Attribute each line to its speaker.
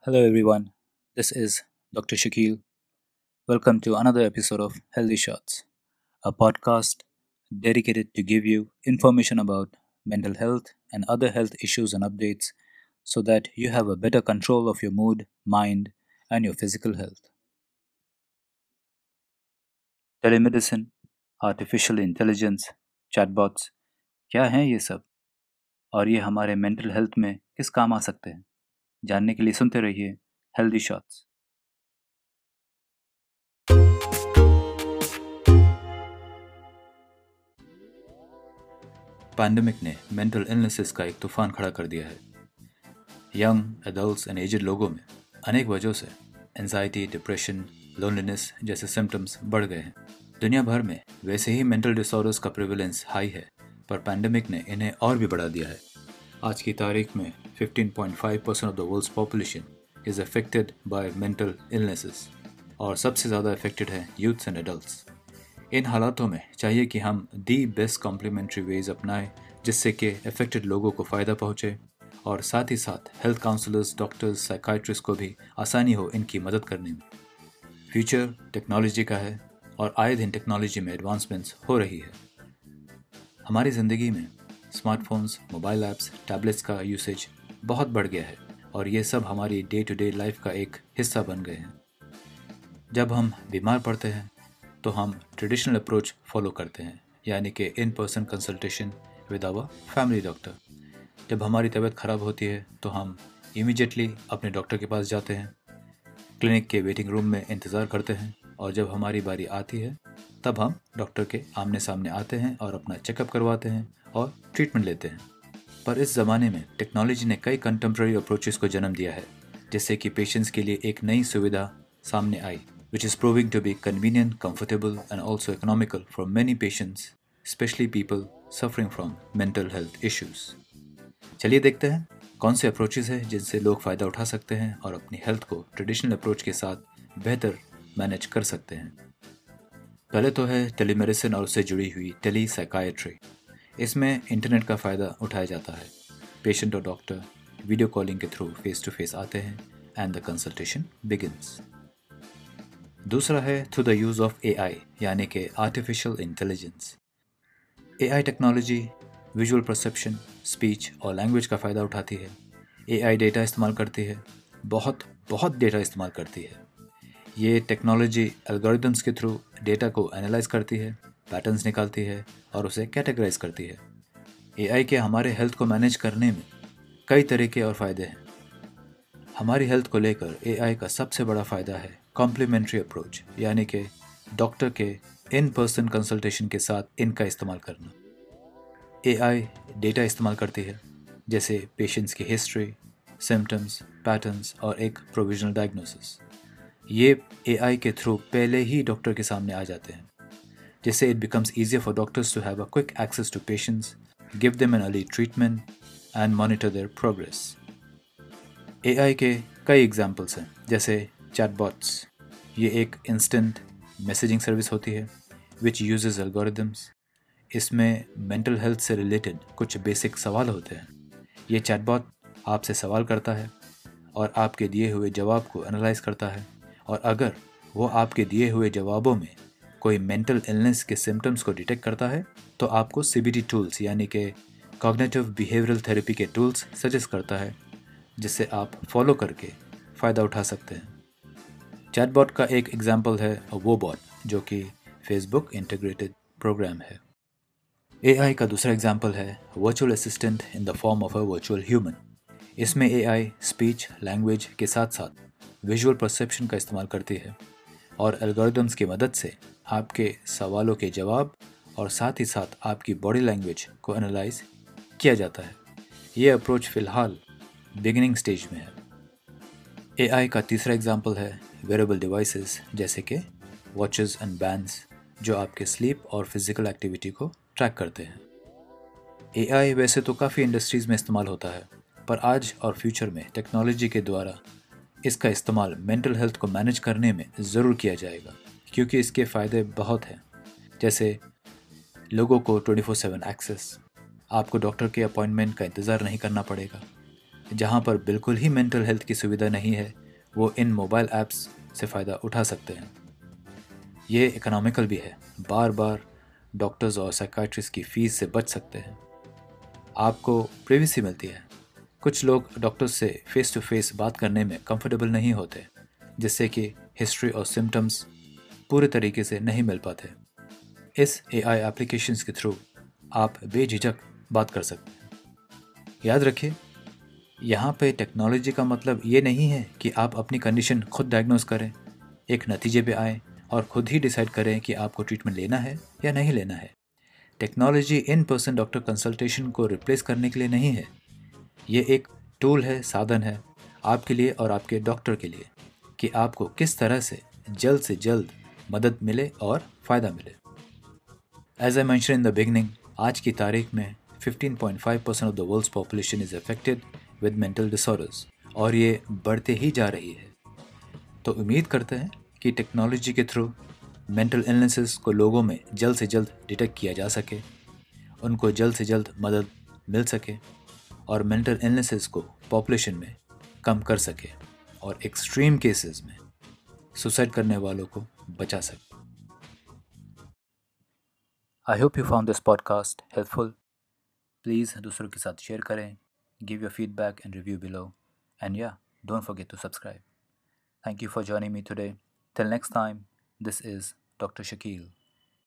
Speaker 1: Hello, everyone. This is Dr. Shakil. Welcome to another episode of Healthy Shots, a podcast dedicated to give you information about mental health and other health issues and updates so that you have a better control of your mood, mind, and your physical health. Telemedicine artificial intelligence chatbots क्या हैं ये सब और ये हमारे mental health में किस काम आ सकते हैं जानने के लिए सुनते रहिए हेल्दी शॉट्स पैंडमिक ने मेंटल इलनेसेस का एक तूफ़ान खड़ा कर दिया है। यंग एडल्ट एंड एजड लोगों में अनेक वजहों से एनजाइटी डिप्रेशन लोनलीनेस जैसे सिम्टम्स बढ़ गए हैं। दुनिया भर में वैसे ही मेंटल डिसऑर्डर्स का प्रिविलेंस हाई है, पर पैंडमिक ने इन्हें और भी बढ़ा दिया है। आज की तारीख में 15.5 percent of the world's population is affected by mental illnesses और सबसे ज़्यादा अफेक्टेड है यूथ्स एंड एडल्ट्स इन हालातों में चाहिए कि हम दी बेस्ट कॉम्प्लीमेंट्री वेज अपनाएँ, जिससे कि अफेक्टेड लोगों को फ़ायदा पहुँचे और साथ ही साथ हेल्थ काउंसलर्स डॉक्टर्स साइकाइट्रिस्ट को भी आसानी हो इनकी मदद करने में। फ्यूचर टेक्नोलॉजी का है और आए दिन टेक्नोलॉजी में एडवांसमेंट्स हो रही है। हमारी ज़िंदगी में स्मार्टफोन्स मोबाइल ऐप्स टैबलेट्स का यूसेज बहुत बढ़ गया है और ये सब हमारी डे टू डे लाइफ का एक हिस्सा बन गए हैं। जब हम बीमार पड़ते हैं तो हम ट्रेडिशनल अप्रोच फॉलो करते हैं, यानी कि in person consultation with our family doctor जब हमारी तबीयत ख़राब होती है तो हम इमीडिएटली अपने डॉक्टर के पास जाते हैं क्लिनिक के वेटिंग रूम में इंतज़ार करते हैं और जब हमारी बारी आती है, तब हम डॉक्टर के आमने सामने आते हैं और अपना चेकअप करवाते हैं और ट्रीटमेंट लेते हैं। पर इस ज़माने में टेक्नोलॉजी ने कई कंटेम्प्रेरी अप्रोचेस को जन्म दिया है जिससे कि पेशेंट्स के लिए एक नई सुविधा सामने आई which is proving to be convenient comfortable and also economical for many patients specially people suffering from mental health issues चलिए देखते हैं कौन से अप्रोचेस हैं जिनसे लोग फ़ायदा उठा सकते हैं और अपनी हेल्थ को ट्रेडिशनल अप्रोच के साथ बेहतर मैनेज कर सकते हैं। पहले तो है टेलीमेडिसिन और उससे जुड़ी हुई टेली साइकाट्री इसमें इंटरनेट का फ़ायदा उठाया जाता है। पेशेंट और डॉक्टर वीडियो कॉलिंग के थ्रू फेस टू फेस आते हैं एंड द कंसल्टेशन बिगिनस दूसरा है through the use of A I यानी कि artificial intelligence A I technology visual perception speech और लैंग्वेज का फ़ायदा उठाती है। ए आई डेटा इस्तेमाल करती है, बहुत बहुत डेटा इस्तेमाल करती है। ये टेक्नोलॉजी एल्गोरिदम्स के थ्रू डेटा को एनालाइज करती है। पैटर्न्स निकालती है और उसे कैटेगराइज करती है। एआई के हमारे हेल्थ को मैनेज करने में कई तरीके और फ़ायदे हैं। हमारी हेल्थ को लेकर एआई का सबसे बड़ा फ़ायदा है कॉम्प्लीमेंट्री अप्रोच यानी कि डॉक्टर के इन पर्सन कंसल्टेशन के साथ इनका इस्तेमाल करना। एआई डेटा इस्तेमाल करती है, जैसे पेशेंट्स की हिस्ट्री सिम्टम्स पैटर्न्स और एक प्रोविजनल डायग्नोसिस ये ए के थ्रू पहले ही डॉक्टर के सामने आ जाते हैं। जिससे it becomes easier for doctors to have a quick access to patients give them an early treatment and monitor their progress AI के कई एग्जाम्पल्स हैं, जैसे चैटबॉट्स ये एक इंस्टेंट मैसेजिंग सर्विस होती है विच यूजेज एल्गोरिदम्स इसमें मेंटल हेल्थ से रिलेटेड कुछ बेसिक सवाल होते हैं। ये चैटबॉट आपसे सवाल करता है और आपके दिए हुए जवाब को एनालाइज करता है। और अगर वो आपके दिए हुए जवाबों में कोई मेंटल इलनेस के सिम्टम्स को डिटेक्ट करता है तो आपको सी टूल्स यानी कि कॉग्नेटिव बिहेवियरल थेरेपी के टूल्स सजेस्ट करता है, जिससे आप फॉलो करके फ़ायदा उठा सकते हैं। चैटबॉट का एक एग्ज़ाम्पल है वो बॉट जो कि फेसबुक इंटीग्रेटेड प्रोग्राम है। एआई का दूसरा एग्ज़ाम्पल है virtual assistant in the form of a virtual human इसमें एआई स्पीच लैंग्वेज के साथ साथ विजुअल परसेप्शन का इस्तेमाल करती है। और एल्गोरिदम्स की मदद से आपके सवालों के जवाब और साथ ही साथ आपकी बॉडी लैंग्वेज को एनालाइज किया जाता है। ये अप्रोच फ़िलहाल बिगिनिंग स्टेज में है। एआई का तीसरा एग्ज़ाम्पल है वेरेबल डिवाइसेस जैसे कि वॉचेस एंड बैंड्स जो आपके स्लीप और फ़िज़िकल एक्टिविटी को ट्रैक करते हैं। एआई वैसे तो काफ़ी इंडस्ट्रीज़ में इस्तेमाल होता है, पर आज और फ्यूचर में टेक्नोलॉजी के द्वारा इसका इस्तेमाल मेंटल हेल्थ को मैनेज करने में ज़रूर किया जाएगा, क्योंकि इसके फ़ायदे बहुत हैं। जैसे, लोगों को 24/7 एक्सेस आपको डॉक्टर के अपॉइंटमेंट का इंतज़ार नहीं करना पड़ेगा। जहाँ पर बिल्कुल ही मेंटल हेल्थ की सुविधा नहीं है, वो इन मोबाइल ऐप्स से फ़ायदा उठा सकते हैं। ये इकोनॉमिकल भी है। बार बार डॉक्टर्स और साइकाट्रिस्ट की फ़ीस से बच सकते हैं। आपको प्रिवेसी मिलती है। कुछ लोग डॉक्टर से फेस टू फेस बात करने में कंफर्टेबल नहीं होते, जिससे कि हिस्ट्री और सिम्टम्स पूरे तरीके से नहीं मिल पाते। इस ए आई एप्लीकेशंस के थ्रू आप बेझिझक बात कर सकते हैं। याद रखिए, यहाँ पे टेक्नोलॉजी का मतलब ये नहीं है कि आप अपनी कंडीशन खुद डायग्नोस करें, एक नतीजे पे आए और खुद ही डिसाइड करें कि आपको ट्रीटमेंट लेना है या नहीं लेना है। Technology in person doctor consultation को रिप्लेस करने के लिए नहीं है। ये एक टूल है, साधन है आपके लिए और आपके डॉक्टर के लिए कि आपको किस तरह से जल्द से जल्द मदद मिले और फ़ायदा मिले। As I mention in the beginning आज की तारीख में 15.5 percent of the world's population is affected with mental disorders और ये बढ़ते ही जा रही है। तो उम्मीद करते हैं कि टेक्नोलॉजी के थ्रू मेंटल इलनेसेस को लोगों में जल्द से जल्द डिटेक्ट किया जा सके, उनको जल्द से जल्द मदद मिल सके। और मेंटल इलनेसेस को पॉपुलेशन में कम कर सके और एक्सट्रीम केसेस में सुसाइड करने वालों को बचा सके। I hope you found this podcast helpful please दूसरों के साथ शेयर करें give your feedback and review below and yeah don't forget to subscribe thank you for joining me today till next time this is doctor Shakil.